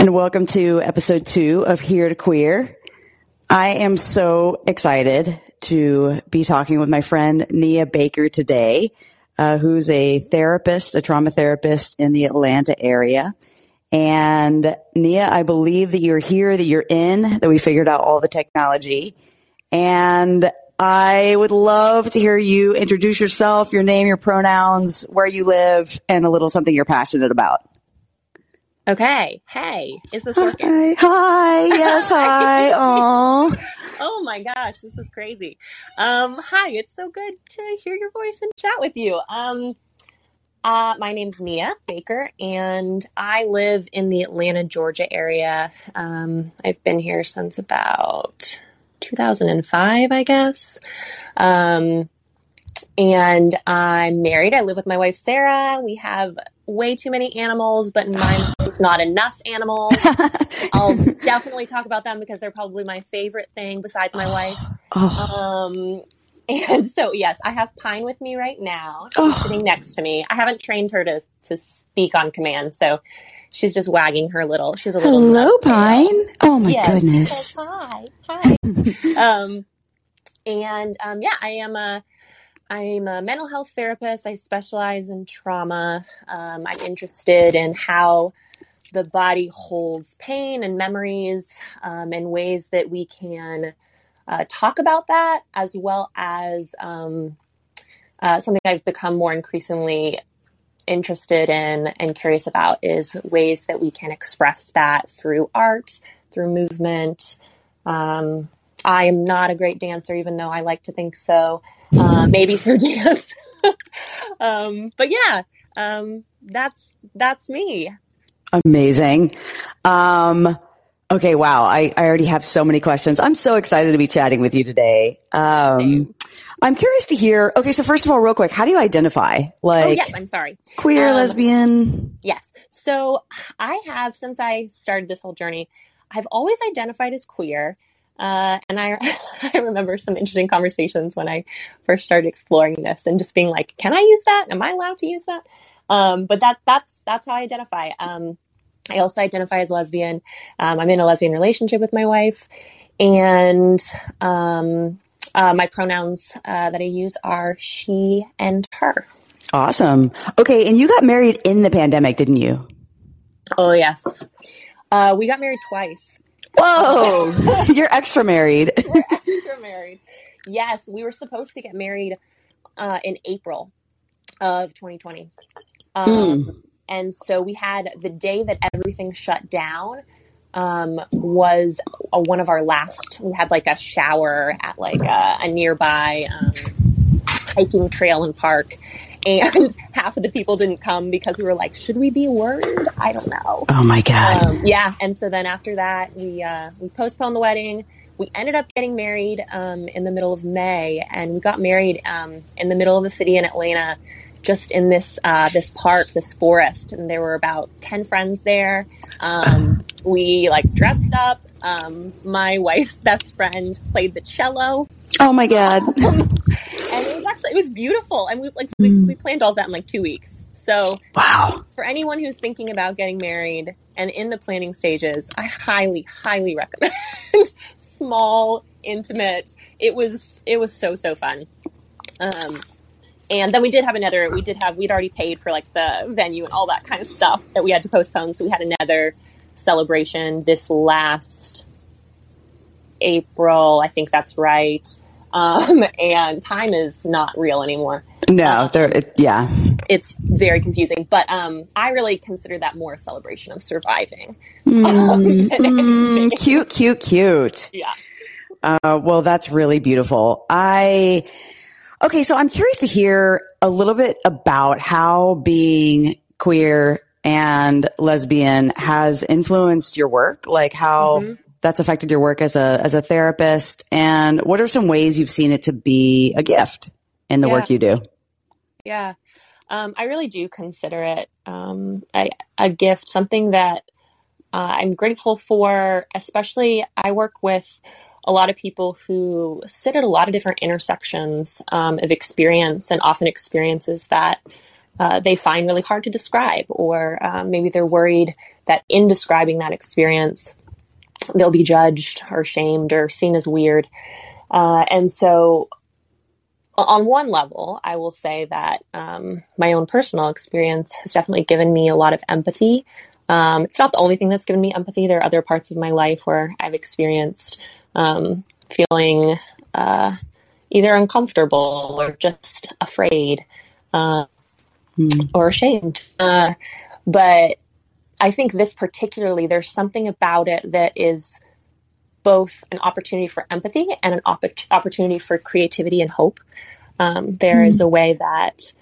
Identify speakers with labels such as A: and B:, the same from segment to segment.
A: and welcome to episode two of Here to Queer. I am so excited to be talking with my friend Nia Baker today, uh, who's a therapist, a trauma therapist in the Atlanta area. And Nia, I believe that you're here, that you're in, that we figured out all the technology. And I would love to hear you introduce yourself, your name, your pronouns, where you live, and a little something you're passionate about.
B: Okay. Hey, is this working?
A: Hi. Hi. Yes. Hi. Oh.
B: oh my gosh, this is crazy. Um, hi, it's so good to hear your voice and chat with you. Um, uh, my name's Nia Baker, and I live in the Atlanta, Georgia area. Um, I've been here since about 2005, I guess. Um, and I'm married. I live with my wife, Sarah. We have way too many animals, but in not enough animals. I'll definitely talk about them because they're probably my favorite thing besides my wife.
A: Oh.
B: Um, and so, yes, I have Pine with me right now. She's
A: Oh.
B: sitting next to me. I haven't trained her to, to speak on command, so she's just wagging her little. She's a little.
A: Hello,
B: nut.
A: Pine. Oh my
B: Yes,
A: goodness.
B: says hi, hi. um, and um, yeah, I am a I'm a mental health therapist. I specialize in trauma. Um, I'm interested in how the body holds pain and memories um, and ways that we can uh, talk about that, as well as um, uh, something I've become more increasingly interested in and curious about is ways that we can express that through art, through movement. Um, I am not a great dancer, even though I like to think so. Uh, maybe through dance, um, but yeah, um, that's that's me.
A: Amazing. Um, okay. Wow. I, I already have so many questions. I'm so excited to be chatting with you today. Um, I'm curious to hear. Okay. So first of all, real quick, how do you identify?
B: Oh
A: Like
B: yes, I'm sorry.
A: queer,
B: Um,
A: lesbian?
B: Yes. So I have, since I started this whole journey, I've always identified as queer. Uh, and I, I remember some interesting conversations when I first started exploring this and just being like, can I use that? Am I allowed to use that? Um, but that, that's, that's how I identify. Um, I also identify as lesbian. Um, I'm in a lesbian relationship with my wife and, um, uh, my pronouns, uh, that I use are she and her.
A: Awesome. Okay. And you got married in the pandemic, didn't you?
B: Oh, yes. Uh, we got married twice.
A: Whoa. You're extra married.
B: We're married. Yes, we were supposed to get married uh, in April of 2020. Um,
A: Mm.
B: And so we had the day that everything shut down um, was uh one of our last. We had like a shower at like a, a nearby um, hiking trail and park. And half of the people didn't come because we were like, should we be worried? I don't know.
A: Oh my God.
B: Um, yeah, and so then after that, we uh, we postponed the wedding. We ended up getting married um, in the middle of May, and we got married um, in the middle of the city in Atlanta, just in this uh, this park, this forest, and there were about ten friends there. Um, we like dressed up. Um, my wife's best friend played the cello,
A: oh my God.
B: it was actually it was beautiful. And we like we, we planned all that in like two weeks. So
A: Wow.
B: for anyone who's thinking about getting married and in the planning stages, I highly, highly recommend small, intimate. It was it was so so fun. Um, and then we did have another. We did have we'd already paid for like the venue and all that kind of stuff that we had to postpone. So we had another celebration this last April. I think that's right. Um, and time is not real anymore
A: No, there, it, yeah.
B: it's very confusing. But um, I really consider that more a celebration of surviving.
A: Mm, mm, cute, cute, cute.
B: Yeah.
A: Uh, well, that's really beautiful. I, okay, so I'm curious to hear a little bit about how being queer and lesbian has influenced your work, like how
B: Mhm.
A: That's affected your work as a, as a therapist and what are some ways you've seen it to be a gift in the
B: Yeah.
A: work you do?
B: Yeah. Um, I really do consider it um, a, a gift, something that uh, I'm grateful for, especially I work with a lot of people who sit at a lot of different intersections um, of experience and often experiences that uh, they find really hard to describe, or um, maybe they're worried that in describing that experience, they'll be judged or shamed or seen as weird. Uh, and so, on one level, I will say that um, my own personal experience has definitely given me a lot of empathy. Um, it's not the only thing that's given me empathy. There are other parts of my life where I've experienced um, feeling uh, either uncomfortable or just afraid uh, mm. or ashamed. Uh, but I think this particularly, there's something about it that is both an opportunity for empathy and an op- opportunity for creativity and hope. Um, there mm. is a way that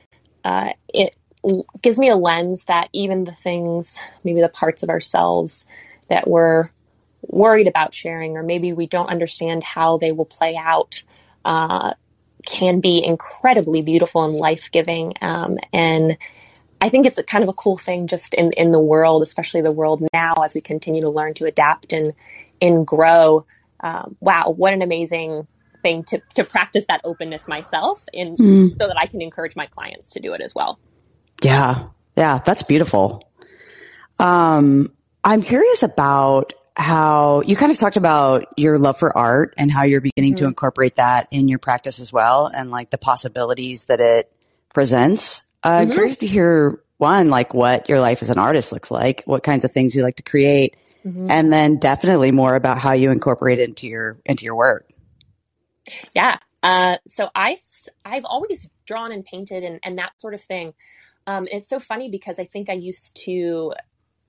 B: uh, it gives me a lens that even the things, maybe the parts of ourselves that we're worried about sharing, or maybe we don't understand how they will play out, uh, can be incredibly beautiful and life giving. Um, and I think it's a kind of a cool thing just in, in the world, especially the world now as we continue to learn to adapt and, and grow. Um, wow, what an amazing thing to, to practice that openness myself and mm. so that I can encourage my clients to do it as well.
A: Yeah. Yeah. That's beautiful. Um, I'm curious about how you kind of talked about your love for art and how you're beginning mm-hmm. to incorporate that in your practice as well and like the possibilities that it presents. Uh, mm-hmm. I'm curious to hear one, like what your life as an artist looks like, what kinds of things you like to create, mm-hmm. and then definitely more about how you incorporate it into your, into your work.
B: Yeah. Uh, so I, I've always drawn and painted and, and that sort of thing. Um, it's so funny because I think I used to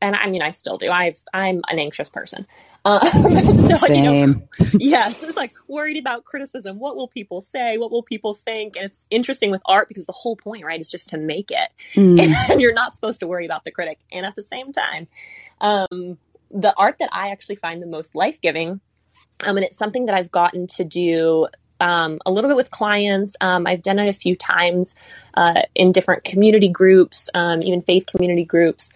B: and I mean, I still do. I've, I'm an anxious person. Uh,
A: so, Same. You know,
B: yes. It's like worried about criticism. What will people say? What will people think? And it's interesting with art because the whole point, right, is just to make it. Mm. And you're not supposed to worry about the critic. And at the same time, um, the art that I actually find the most life giving, um, and it's something that I've gotten to do um, a little bit with clients. Um, I've done it a few times uh, in different community groups, um, even faith community groups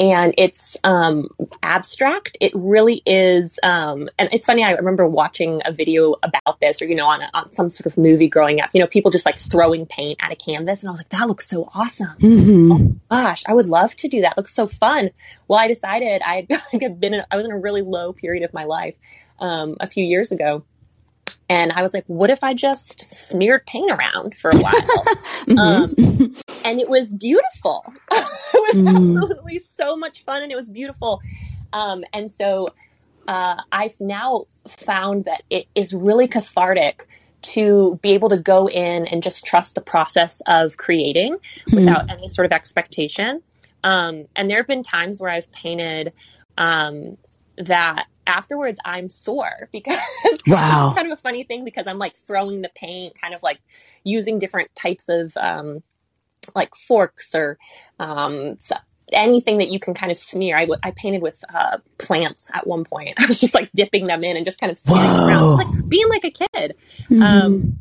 B: and it's um, abstract. It really is, um, and it's funny. I remember watching a video about this, or you know, on, a, on, some sort of movie growing up. You know, people just like throwing paint at a canvas, and I was like, that looks so awesome. Mm-hmm. Oh gosh, I would love to do that. Looks so fun. Well, I decided I had been, in, I was in a really low period of my life um, a few years ago. And I was like, what if I just smeared paint around for a while? mm-hmm. um, and it was beautiful. it was mm. absolutely so much fun and it was beautiful. Um, and so uh, I've now found that it is really cathartic to be able to go in and just trust the process of creating mm. without any sort of expectation. Um, and there have been times where I've painted um, that afterwards I'm sore because
A: wow.
B: it's kind of a funny thing because I'm like throwing the paint, kind of like using different types of um, like forks or um, so anything that you can kind of smear. I, I painted with uh, plants at one point. I was just like dipping them in and just kind of smearing around, just like being like a kid. Mm-hmm. Um,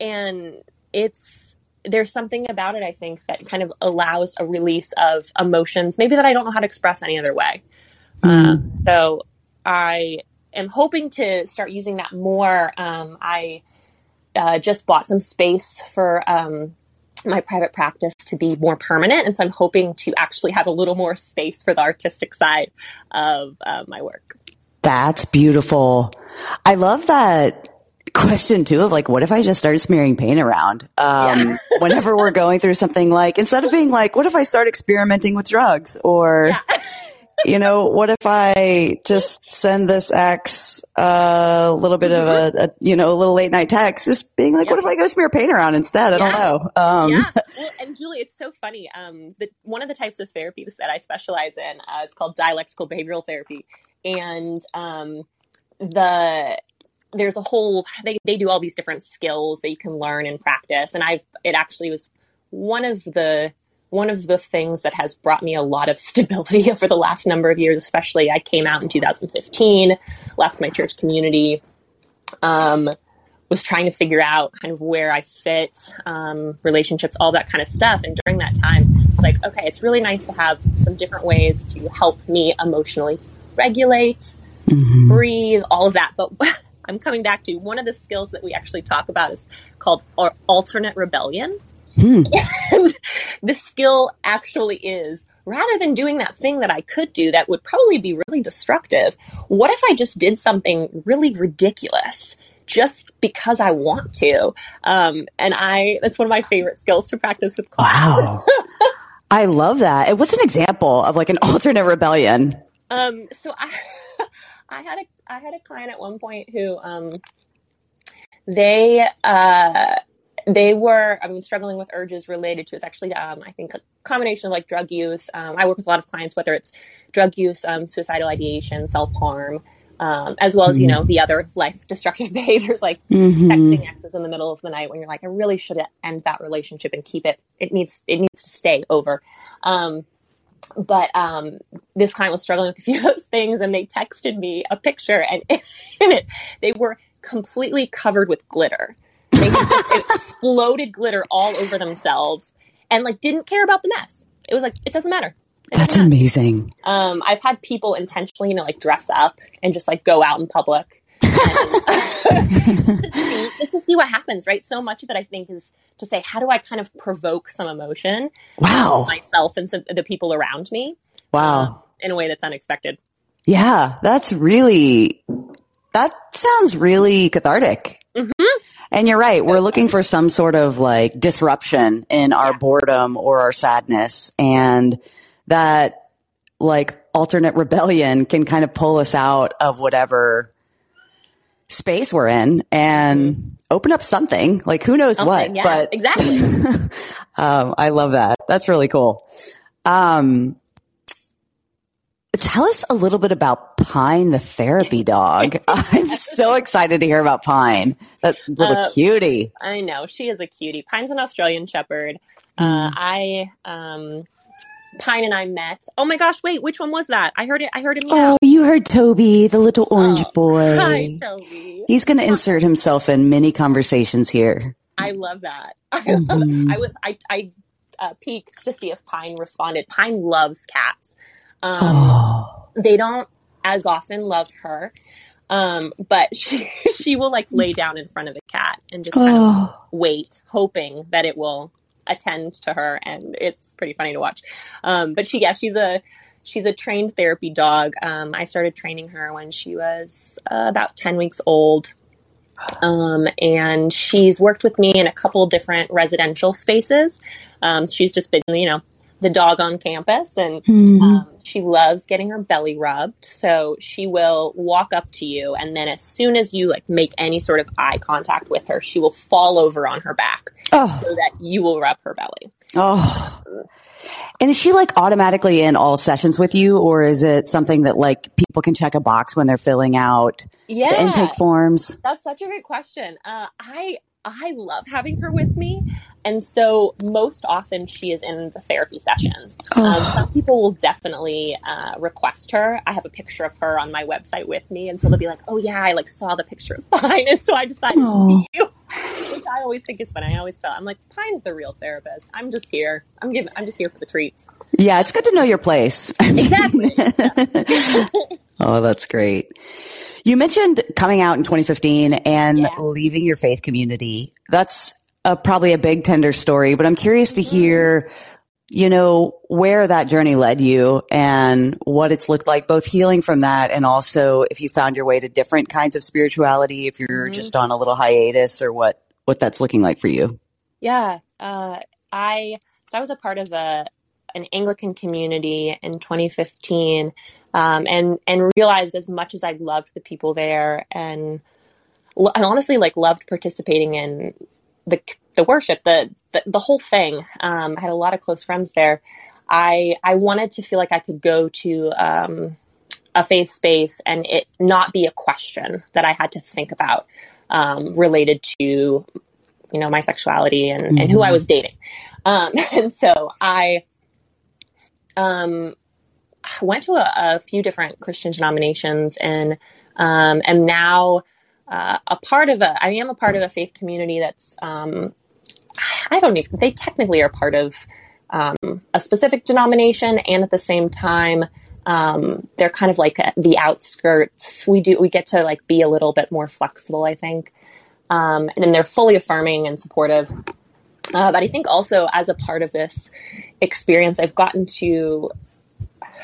B: and it's there's something about it I think that kind of allows a release of emotions, maybe that I don't know how to express any other way. Mm. Uh, so I am hoping to start using that more. Um, I uh, just bought some space for um, my private practice to be more permanent. And so I'm hoping to actually have a little more space for the artistic side of uh, my work.
A: That's beautiful. I love that question too of like, what if I just started smearing paint around? Um, yeah. whenever we're going through something like, instead of being like, what if I start experimenting with drugs or, yeah you know, what if I just send this ex a little bit of a, a, you know, a little late night text, just being like, yep. what if I go smear paint around instead? I yeah. don't know.
B: Um, yeah. Well, and Julie, it's so funny. Um, the, one of the types of therapies that I specialize in uh, is called dialectical behavioral therapy. And um, the there's a whole they, they do all these different skills that you can learn and practice. And I've it actually was one of the one of the things that has brought me a lot of stability over the last number of years, especially I came out in 2015, left my church community, um, was trying to figure out kind of where I fit, um, relationships, all that kind of stuff. And during that time, it's like, okay, it's really nice to have some different ways to help me emotionally regulate, mm-hmm. breathe, all of that. But I'm coming back to one of the skills that we actually talk about is called alternate rebellion. Hmm. And the skill actually is rather than doing that thing that I could do that would probably be really destructive, what if I just did something really ridiculous? Just because I want to. Um, and I, that's one of my favorite skills to practice with
A: clients. Wow. I love that. And what's an example of like an alternate rebellion?
B: Um, so I, I had a, I had a client at one point who, um, they, uh, they were, I mean, struggling with urges related to it's actually, um, I think, a combination of like drug use. Um, I work with a lot of clients, whether it's drug use, um, suicidal ideation, self harm, um, as well as you know mm-hmm. the other life destructive behaviors like mm-hmm. texting exes in the middle of the night when you're like, I really should end that relationship and keep it. It needs it needs to stay over. Um, but um, this client was struggling with a few of those things, and they texted me a picture, and in it they were completely covered with glitter. They just exploded glitter all over themselves and like didn't care about the mess. It was like it doesn't matter.
A: It That's doesn't amazing.
B: Um, I've had people intentionally, you know, like dress up and just like go out in public. And, just, to see, just to see what happens, right? So much of it, I think, is to say, how do I kind of provoke some emotion?
A: Wow.
B: Myself and some, the people around me.
A: Wow. Um,
B: in a way that's unexpected.
A: Yeah, that's really, that sounds really cathartic.
B: Mm-hmm.
A: And you're right. We're looking for some sort of like disruption in our yeah. boredom or our sadness. And that like alternate rebellion can kind of pull us out of whatever space we're in and mm-hmm. open up something like who knows something, what,
B: yeah,
A: but
B: exactly.
A: um, I love that. That's really cool. Um, Tell us a little bit about Pine, the therapy dog. I'm so excited to hear about Pine, that little uh, cutie.
B: I know she is a cutie. Pine's an Australian Shepherd. Uh, I um, Pine and I met. Oh my gosh! Wait, which one was that? I heard it. I heard him.
A: Oh, you heard Toby, the little orange
B: oh,
A: boy.
B: Hi, Toby.
A: He's going to insert himself in many conversations here.
B: I love that. I, mm-hmm. I was. I, I uh, peeked to see if Pine responded. Pine loves cats. Um, oh. They don't as often love her, um, but she she will like lay down in front of a cat and just kind oh. of wait, hoping that it will attend to her, and it's pretty funny to watch. Um, but she, yeah, she's a she's a trained therapy dog. Um, I started training her when she was uh, about ten weeks old. Um, and she's worked with me in a couple different residential spaces. Um, she's just been, you know, the dog on campus and mm-hmm. um, she loves getting her belly rubbed so she will walk up to you and then as soon as you like make any sort of eye contact with her she will fall over on her back oh. so that you will rub her belly
A: oh and is she like automatically in all sessions with you or is it something that like people can check a box when they're filling out
B: yeah.
A: the intake forms
B: that's such a great question uh, i i love having her with me and so most often she is in the therapy sessions. Oh. Um, some people will definitely uh, request her. I have a picture of her on my website with me, and so they'll be like, "Oh yeah, I like saw the picture of Pine, and so I decided oh. to see you." Which I always think is funny. I always tell I'm like, Pine's the real therapist. I'm just here. I'm giving. I'm just here for the treats.
A: Yeah, it's good to know your place.
B: Exactly.
A: oh, that's great. You mentioned coming out in 2015 and yeah. leaving your faith community. That's a, probably a big tender story, but I'm curious to hear, you know, where that journey led you and what it's looked like, both healing from that and also if you found your way to different kinds of spirituality, if you're mm-hmm. just on a little hiatus or what, what that's looking like for you.
B: Yeah. Uh, I, so I was a part of a, an Anglican community in 2015, um, and and realized as much as I loved the people there, and I honestly like loved participating in the the worship, the the, the whole thing. Um, I had a lot of close friends there. I I wanted to feel like I could go to um, a faith space and it not be a question that I had to think about um, related to you know my sexuality and, mm-hmm. and who I was dating. Um, and so I um, went to a, a, few different Christian denominations and um, am now uh, a part of a, I am a part of a faith community that's, um, I don't even, they technically are part of um, a specific denomination, and at the same time, um, they're kind of like the outskirts. We do, we get to like be a little bit more flexible, I think. Um, and then they're fully affirming and supportive. Uh, but I think also as a part of this experience, I've gotten to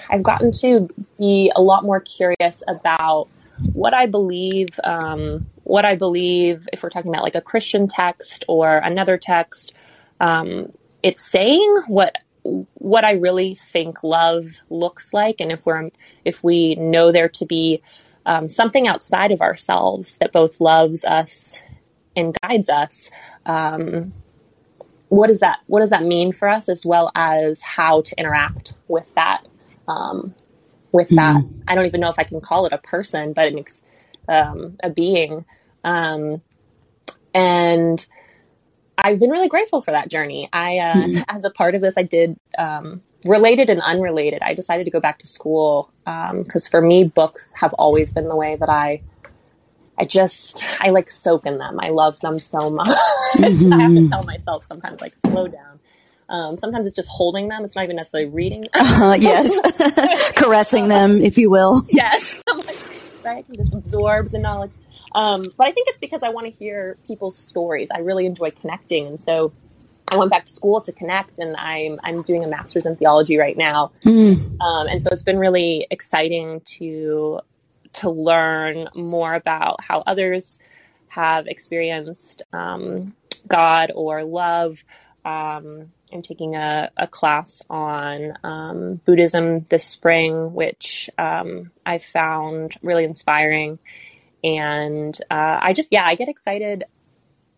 B: I've gotten to be a lot more curious about what I believe. Um, what I believe, if we're talking about like a Christian text or another text, um, it's saying what what I really think love looks like, and if we're if we know there to be um, something outside of ourselves that both loves us and guides us. Um, what does that What does that mean for us, as well as how to interact with that? With that, mm-hmm. I don't even know if I can call it a person, but an um, a being. Um, and I've been really grateful for that journey. I, uh, mm-hmm. as a part of this, I did um, related and unrelated. I decided to go back to school because um, for me, books have always been the way that I, I just, I like soak in them. I love them so much. Mm-hmm. I have to tell myself sometimes, like, slow down. Um, sometimes it's just holding them. It's not even necessarily reading.
A: uh, yes, caressing them, if you will.
B: Yes, like, I can just absorb the knowledge. Um, but I think it's because I want to hear people's stories. I really enjoy connecting, and so I went back to school to connect, and I'm I'm doing a master's in theology right now, mm. um, and so it's been really exciting to to learn more about how others have experienced um, God or love. Um, I'm taking a, a class on um, Buddhism this spring, which um, I found really inspiring and uh, I just, yeah, I get excited.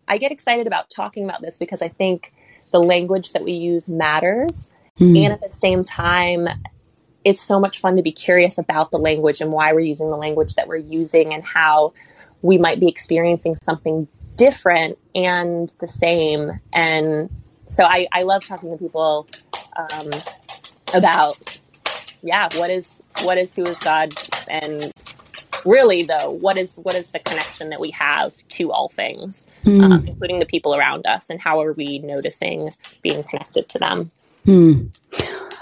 B: I get excited about talking about this because I think the language that we use matters. Mm. And at the same time, it's so much fun to be curious about the language and why we're using the language that we're using and how we might be experiencing something different and the same. And so I, I love talking to people um, about, yeah, what is what is who is God and really though what is what is the connection that we have to all things mm. um, including the people around us and how are we noticing being connected to them
A: mm.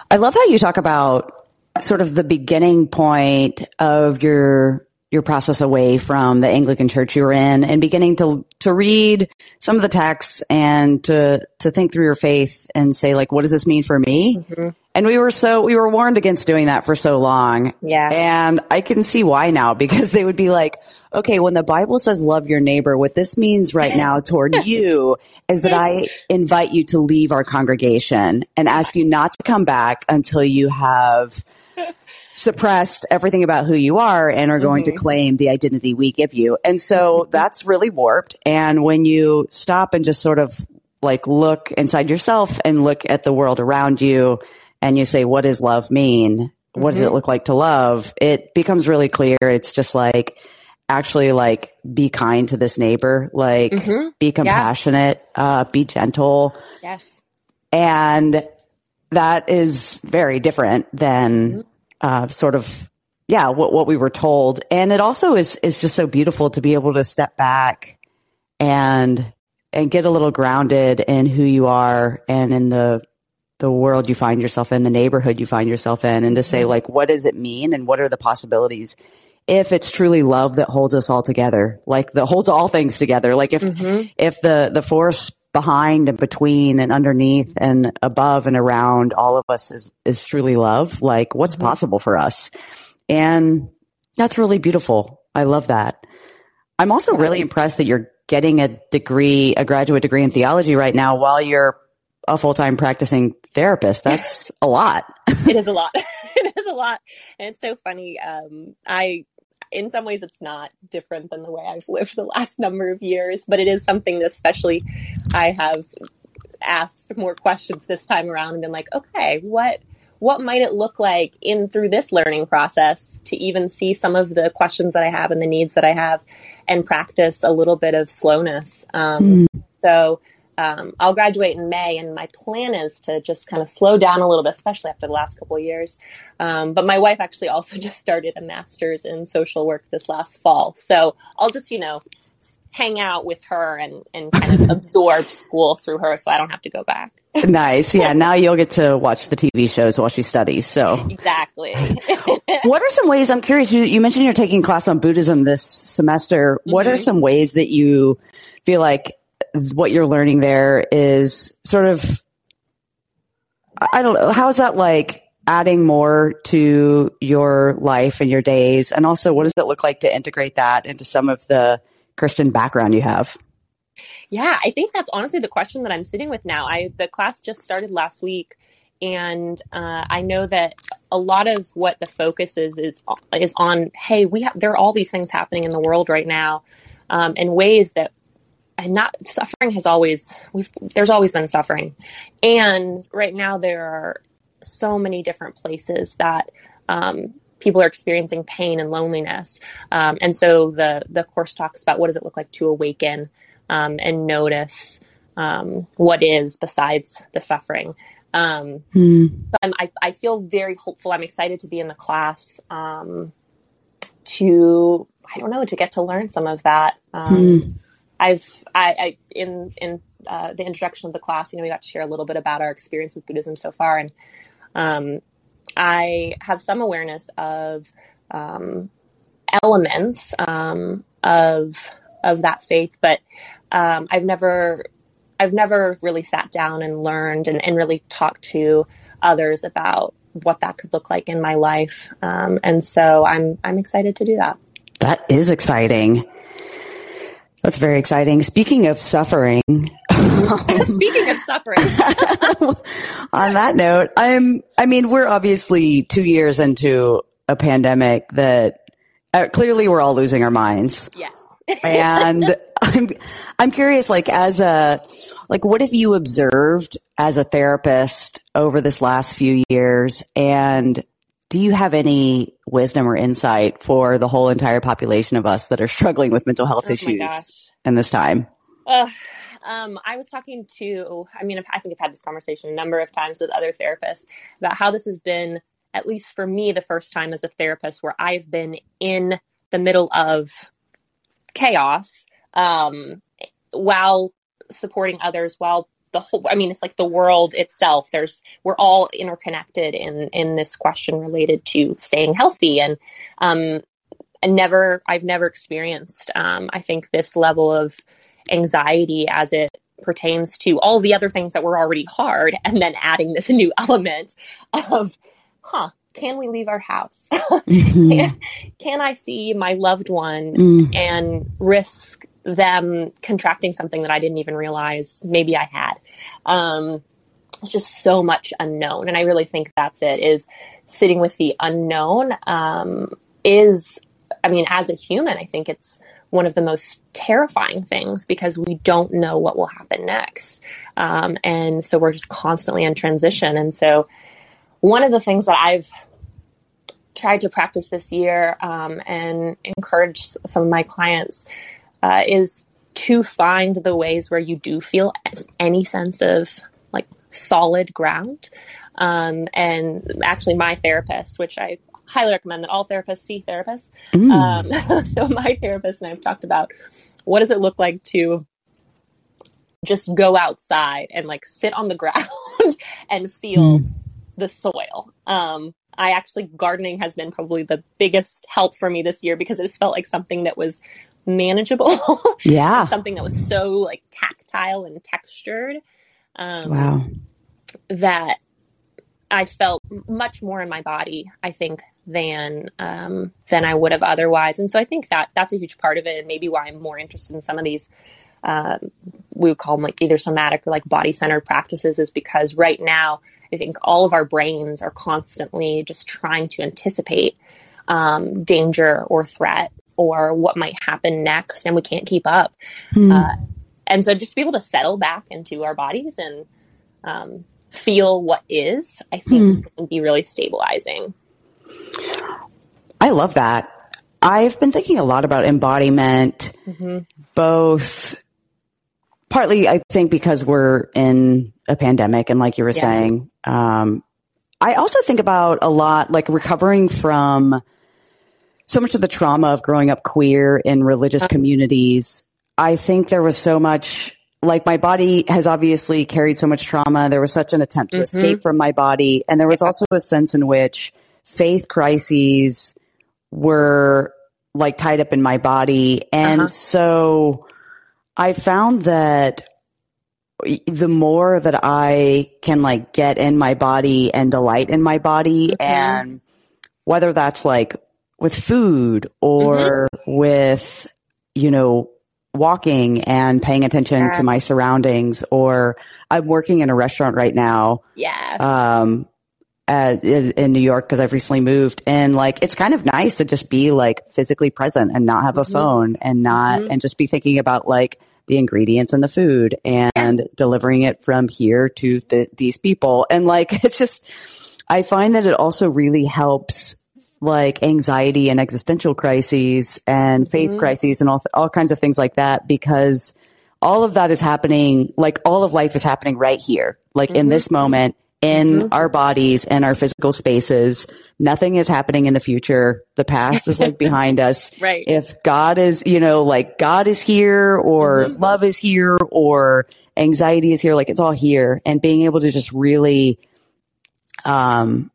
A: i love how you talk about sort of the beginning point of your your process away from the Anglican church you were in and beginning to to read some of the texts and to to think through your faith and say like what does this mean for me? Mm-hmm. And we were so we were warned against doing that for so long.
B: Yeah.
A: And I can see why now because they would be like, okay, when the Bible says love your neighbor, what this means right now toward you is that I invite you to leave our congregation and ask you not to come back until you have suppressed everything about who you are and are going mm-hmm. to claim the identity we give you. And so mm-hmm. that's really warped. And when you stop and just sort of like look inside yourself and look at the world around you and you say, what does love mean? What mm-hmm. does it mm-hmm. look like to love? It becomes really clear. It's just like, actually like be kind to this neighbor, like mm-hmm. be compassionate, yeah. uh, be gentle.
B: Yes.
A: And that is very different than mm-hmm uh, sort of yeah what what we were told. And it also is is just so beautiful to be able to step back and and get a little grounded in who you are and in the the world you find yourself in the neighborhood you find yourself in and to say like what does it mean and what are the possibilities if it's truly love that holds us all together like that holds all things together. Like if mm-hmm. if the the force behind and between and underneath and above and around all of us is, is truly love. Like what's mm-hmm. possible for us. And that's really beautiful. I love that. I'm also really impressed that you're getting a degree, a graduate degree in theology right now while you're a full-time practicing therapist. That's a lot.
B: it is a lot. it is a lot. And it's so funny. Um, I in some ways it's not different than the way I've lived the last number of years, but it is something that especially I have asked more questions this time around and been like, okay, what what might it look like in through this learning process to even see some of the questions that I have and the needs that I have and practice a little bit of slowness. Um, mm. So um, I'll graduate in May, and my plan is to just kind of slow down a little bit, especially after the last couple of years. Um, but my wife actually also just started a master's in social work this last fall, so I'll just you know hang out with her and and kind of absorb school through her, so I don't have to go back.
A: nice, yeah. Now you'll get to watch the TV shows while she studies. So
B: exactly.
A: what are some ways? I'm curious. You, you mentioned you're taking class on Buddhism this semester. What mm-hmm. are some ways that you feel like what you're learning there is sort of, I don't know, how's that like adding more to your life and your days? And also, what does it look like to integrate that into some of the Christian background you have?
B: Yeah, I think that's honestly the question that I'm sitting with now. I the class just started last week, and uh, I know that a lot of what the focus is is is on. Hey, we have there are all these things happening in the world right now, um, in ways that and not suffering has always we've there's always been suffering, and right now there are so many different places that um, people are experiencing pain and loneliness. Um, and so the the course talks about what does it look like to awaken um, and notice um, what is besides the suffering. Um, mm. I, I feel very hopeful. I'm excited to be in the class um, to I don't know to get to learn some of that. Mm. I've I, I in in uh, the introduction of the class, you know, we got to share a little bit about our experience with Buddhism so far, and um, I have some awareness of um, elements um, of of that faith, but um, I've never I've never really sat down and learned and, and really talked to others about what that could look like in my life. Um, and so I'm I'm excited to do that.
A: That is exciting. That's very exciting. Speaking of suffering,
B: speaking of suffering,
A: on that note, I'm, I mean, we're obviously two years into a pandemic that uh, clearly we're all losing our minds.
B: Yes.
A: and I'm, I'm curious, like, as a, like, what have you observed as a therapist over this last few years? And do you have any wisdom or insight for the whole entire population of us that are struggling with mental health oh issues in this time?
B: Uh, um, I was talking to, I mean, I think I've had this conversation a number of times with other therapists about how this has been, at least for me, the first time as a therapist where I've been in the middle of chaos um, while supporting others, while the whole i mean it's like the world itself there's we're all interconnected in in this question related to staying healthy and um and never i've never experienced um i think this level of anxiety as it pertains to all the other things that were already hard and then adding this new element of huh can we leave our house mm-hmm. can, can, i see my loved one mm. and risk them contracting something that I didn't even realize maybe I had. Um, it's just so much unknown. And I really think that's it is sitting with the unknown um, is, I mean, as a human, I think it's one of the most terrifying things because we don't know what will happen next. Um, and so we're just constantly in transition. And so one of the things that I've tried to practice this year um, and encourage some of my clients uh, is to find the ways where you do feel any sense of like solid ground. Um, and actually, my therapist, which I highly recommend that all therapists see therapists. Mm. Um, so my therapist and I've talked about what does it look like to just go outside and like sit on the ground and feel mm. the soil. Um, I actually gardening has been probably the biggest help for me this year because it has felt like something that was manageable.
A: Yeah.
B: something that was so like tactile and textured.
A: Um, wow.
B: That I felt much more in my body, I think, than um, than I would have otherwise. And so I think that that's a huge part of it, and maybe why I'm more interested in some of these. Uh, we would call them like either somatic or like body centered practices, is because right now I think all of our brains are constantly just trying to anticipate um, danger or threat or what might happen next and we can't keep up. Mm. Uh, and so just to be able to settle back into our bodies and um, feel what is, I think mm. can be really stabilizing.
A: I love that. I've been thinking a lot about embodiment, mm-hmm. both partly, I think, because we're in a pandemic and like you were yeah. saying, um, I also think about a lot like recovering from so much of the trauma of growing up queer in religious uh-huh. communities. I think there was so much like my body has obviously carried so much trauma. There was such an attempt to mm-hmm. escape from my body. And there was also a sense in which faith crises were like tied up in my body. And uh-huh. so I found that the more that I can like get in my body and delight in my body
B: Mhm.
A: and whether that's like with food or with, you know, walking and paying attention
B: Yeah.
A: to my surroundings or I'm working in a restaurant right now
B: Yeah.
A: um, uh, in New York because I've recently moved, and like it's kind of nice to just be like physically present and not have a
B: Mhm.
A: phone and not
B: Mhm.
A: and just be thinking about like the ingredients and the food and delivering it from here to the, these people, and like it's just I find that it also really helps like anxiety and existential crises and faith
B: Mhm.
A: crises and all all kinds of things like that because all of that is happening like all of life is happening right here like in
B: Mhm.
A: this moment in
B: Mhm.
A: our bodies and our physical spaces nothing is happening in the future the past is like behind us
B: right.
A: if god is you know like god is here or
B: Mhm.
A: love is here or anxiety is here like it's all here and being able to just really um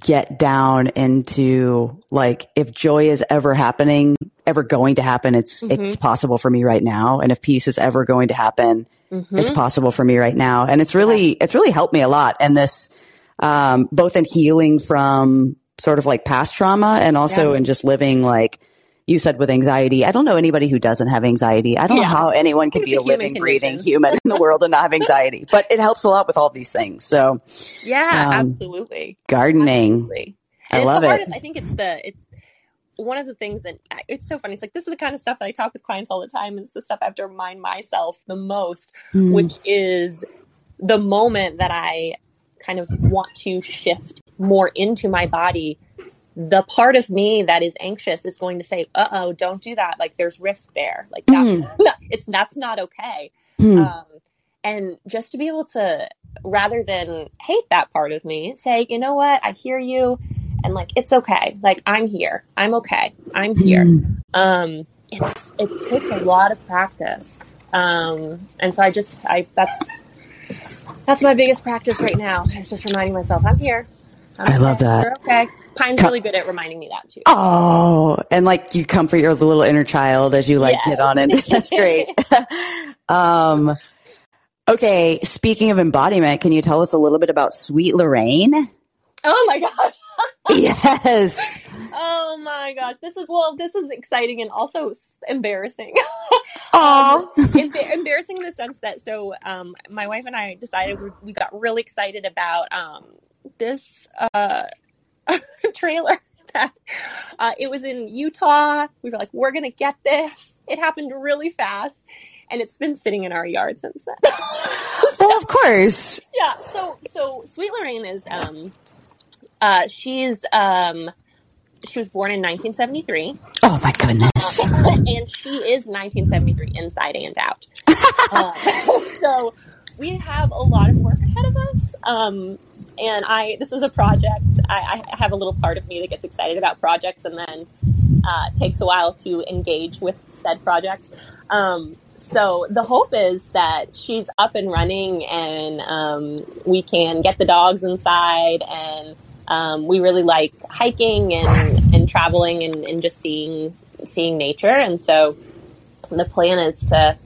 A: get down into like if joy is ever happening ever going to happen it's
B: Mhm.
A: it's possible for me right now and if peace is ever going to happen
B: Mhm.
A: it's possible for me right now and it's really it's really helped me a lot and this um both in healing from sort of like past trauma and also
B: Yeah.
A: in just living like you said with anxiety i don't know anybody who doesn't have anxiety i don't
B: Yeah.
A: know how anyone
B: It's
A: be
B: a
A: a
B: human
A: living breathing
B: condition.
A: human in the world and not have anxiety but it helps a lot with all these things so
B: yeah,
A: um,
B: absolutely.
A: gardening
B: Absolutely.
A: I
B: it's
A: love it.
B: I think it's the it's one of the things that it's so funny. It's like this is the kind of stuff that I talk with clients all the time, and it's the stuff I have to remind myself the most,
A: Mm.
B: which is the moment that I kind of want to shift more into my body. The part of me that is anxious is going to say, "Uh oh, don't do that. Like there's risk there. Like that's
A: Mm.
B: not, it's that's not okay."
A: Hmm.
B: um, and just to be able to rather than hate that part of me say you know what i hear you and like it's okay like i'm here i'm okay i'm here
A: Mm.
B: um it's, it takes a lot of practice um and so i just i that's that's my biggest practice right now is just reminding myself i'm here I'm
A: I love that.
B: You're okay pine's really good at reminding me that too
A: Oh, and like you comfort your little inner child as you like
B: Yes.
A: get on it. That's great. um, okay. Speaking of embodiment, can you tell us a little bit about Sweet Lorraine?
B: oh my gosh
A: yes.
B: oh my gosh this is well this is exciting and also embarrassing
A: Aw.
B: Emba- embarrassing in the sense that so um, my wife and I decided we, we got really excited about um, this uh, trailer that uh, it was in Utah. We were like, we're gonna get this. It happened really fast, and it's been sitting in our yard since then.
A: well, of course.
B: yeah. So so Sweet Lorraine is um, uh, she's um, she was born in 1973.
A: Oh my goodness.
B: and she is 1973 inside and out. um, so we have a lot of work ahead of us. Um, and I, this is a project. I, I have a little part of me that gets excited about projects and then uh, takes a while to engage with said projects. Um, so the hope is that she's up and running and um, we can get the dogs inside and um, we really like hiking and, and traveling and, and just seeing seeing nature. And so the plan is to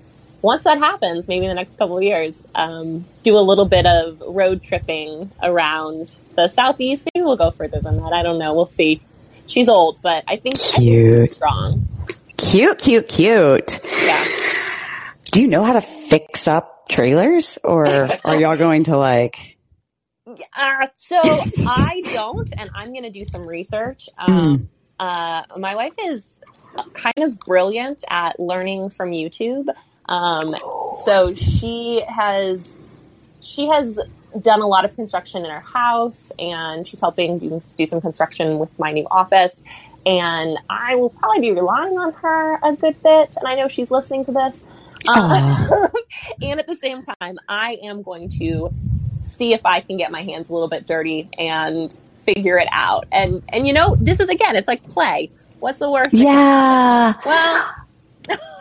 B: once that happens, maybe in the next couple of years, um, do a little bit of road tripping around the southeast. Maybe we'll go further than that. I don't know. We'll see. She's old, but I think,
A: Cute.
B: she's strong.
A: Cute, cute, cute.
B: Yeah.
A: Do you know how to fix up trailers or are y'all going to like,
B: Uh, so I don't, and I'm going to do some research. Um, uh, my wife is kind of brilliant at learning from YouTube. Um, so she has she has done a lot of construction in her house, and she's helping do, do some construction with my new office. And I will probably be relying on her a good bit, and I know she's listening to this. Um, and at the same time, I am going to see if I can get my hands a little bit dirty and figure it out. And and you know, this is again, it's like play. What's the worst?
A: yeah.
B: Well,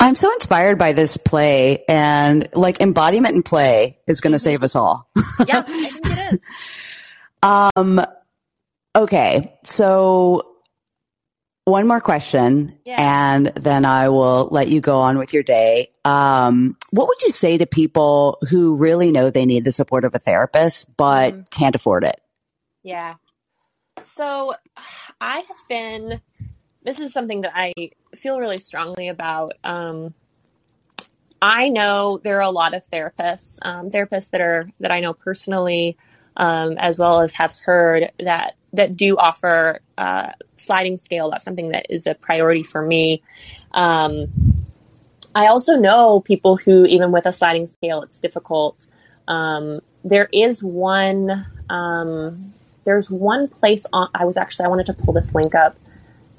A: I'm so inspired by this play and like embodiment and play is going to save us all.
B: yeah, I think it is.
A: Um, okay. So one more question
B: Yeah.
A: and then I will let you go on with your day. Um, what would you say to people who really know they need the support of a therapist but
B: Mhm.
A: can't afford it?
B: Yeah. So I have been, this is something that I feel really strongly about. Um, I know there are a lot of therapists, um, therapists that are, that I know personally, um, as well as have heard that, that do offer, uh, sliding scale. That's something that is a priority for me. Um, I also know people who, even with a sliding scale, it's difficult. Um, there is one, um, there's one place on i was actually i wanted to pull this link up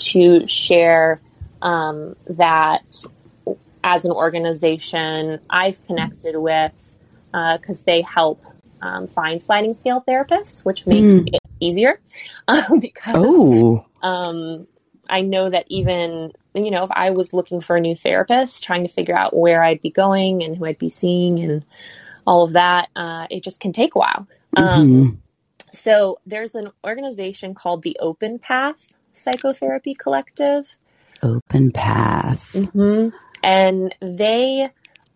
B: to share um, that as an organization i've connected with because they help um, find sliding scale therapists which makes
A: Mm.
B: it easier um, because
A: Oh,
B: um, I know that even you know if I was looking for a new therapist, trying to figure out where I'd be going and who I'd be seeing and all of that, uh, it just can take a while. Um,
A: Mhm.
B: so there's an organization called the Open Path Psychotherapy Collective,
A: open path.
B: hmm and they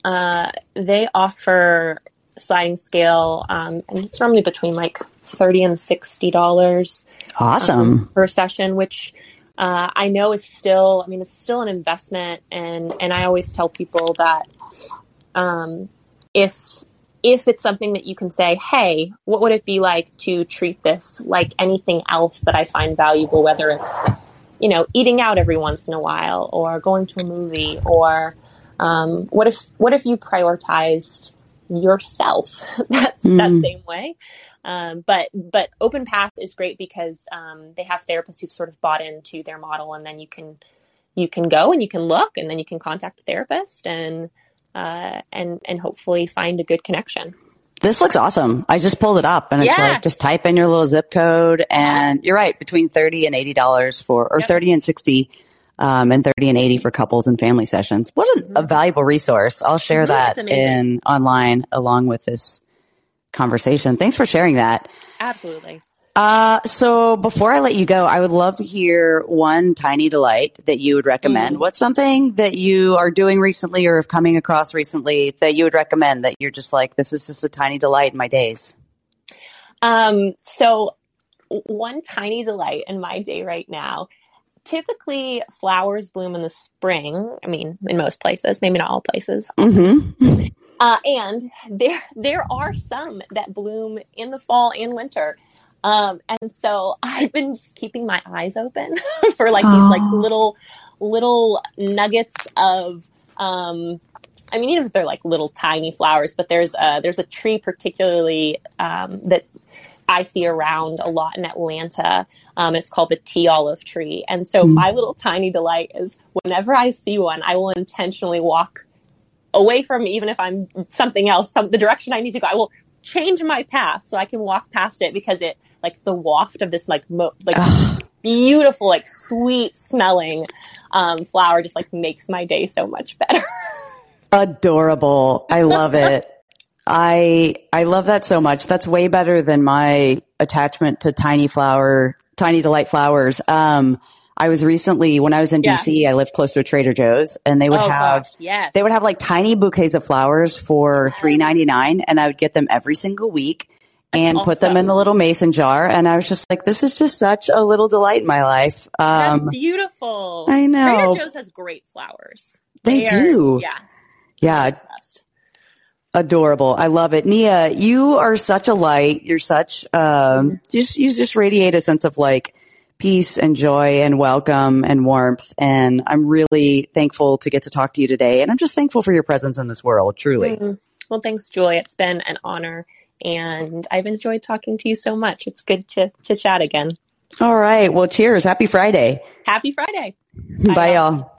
B: uh, they offer sliding scale, um, and it's normally between like thirty and sixty dollars
A: Awesome.
B: um, per session, which uh, I know is still, I mean, it's still an investment, and and I always tell people that um, if if it's something that you can say, hey, what would it be like to treat this like anything else that I find valuable, whether it's you know eating out every once in a while, or going to a movie, or um, what if what if you prioritized yourself that's that
A: Mm.
B: same way um, but but open path is great because um, they have therapists who've sort of bought into their model and then you can you can go and you can look and then you can contact a therapist and uh, and and hopefully find a good connection
A: This looks awesome. I just pulled it up and it's
B: Yeah.
A: like just type in your little zip code and you're right, between 30 and $80 for, or
B: Yep.
A: 30 and 60, um, and 30 and 80 for couples and family sessions. What a, a
B: Mhm.
A: valuable resource. I'll share
B: Mhm,
A: that in online along with this conversation. Thanks for sharing that.
B: absolutely
A: Uh, so before I let you go, I would love to hear one tiny delight that you would recommend.
B: Mm.
A: What's something that you are doing recently or have coming across recently that you would recommend that you're just like, this is just a tiny delight in my days?
B: um, so one tiny delight in my day right now typically flowers bloom in the spring i mean in most places maybe not all places
A: Mm-hmm.
B: Uh, and there there are some that bloom in the fall and winter. Um, and so I've been just keeping my eyes open for like these like little little nuggets of um, I mean, even if they're like little tiny flowers, but there's a there's a tree particularly um, that I see around a lot in Atlanta. Um, it's called the tea olive tree, and so
A: Mm.
B: my little tiny delight is whenever I see one, I will intentionally walk away from even if I'm something else, some the direction I need to go. I will change my path so I can walk past it because it like the waft of this like mo- like
A: Ugh.
B: beautiful like sweet smelling um, flower just like makes my day so much better.
A: Adorable. I love it. I I love that so much. That's way better than my attachment to tiny flower, tiny delight flowers. Um, I was recently when I was in
B: Yeah.
A: DC, I lived close to a Trader Joe's, and they would
B: oh
A: have
B: gosh, yes.
A: they would have like tiny bouquets of flowers for three ninety nine, and I would get them every single week and put them in the little mason jar. And I was just like, this is just such a little delight in my life.
B: That's
A: Um,
B: beautiful.
A: I know.
B: Trader Joe's has great flowers.
A: They
B: are-
A: do.
B: Yeah.
A: yeah, adorable. I love it. Nia, you are such a light. You're such um just you just radiate a sense of like peace and joy and welcome and warmth. And I'm really thankful to get to talk to you today. And I'm just thankful for your presence in this world, truly.
B: Mm. Well, thanks, Julie. It's been an honor, and I've enjoyed talking to you so much. It's good to to chat again.
A: All right. Well, cheers. Happy Friday.
B: Happy Friday.
A: Bye,
B: Bye,
A: y'all.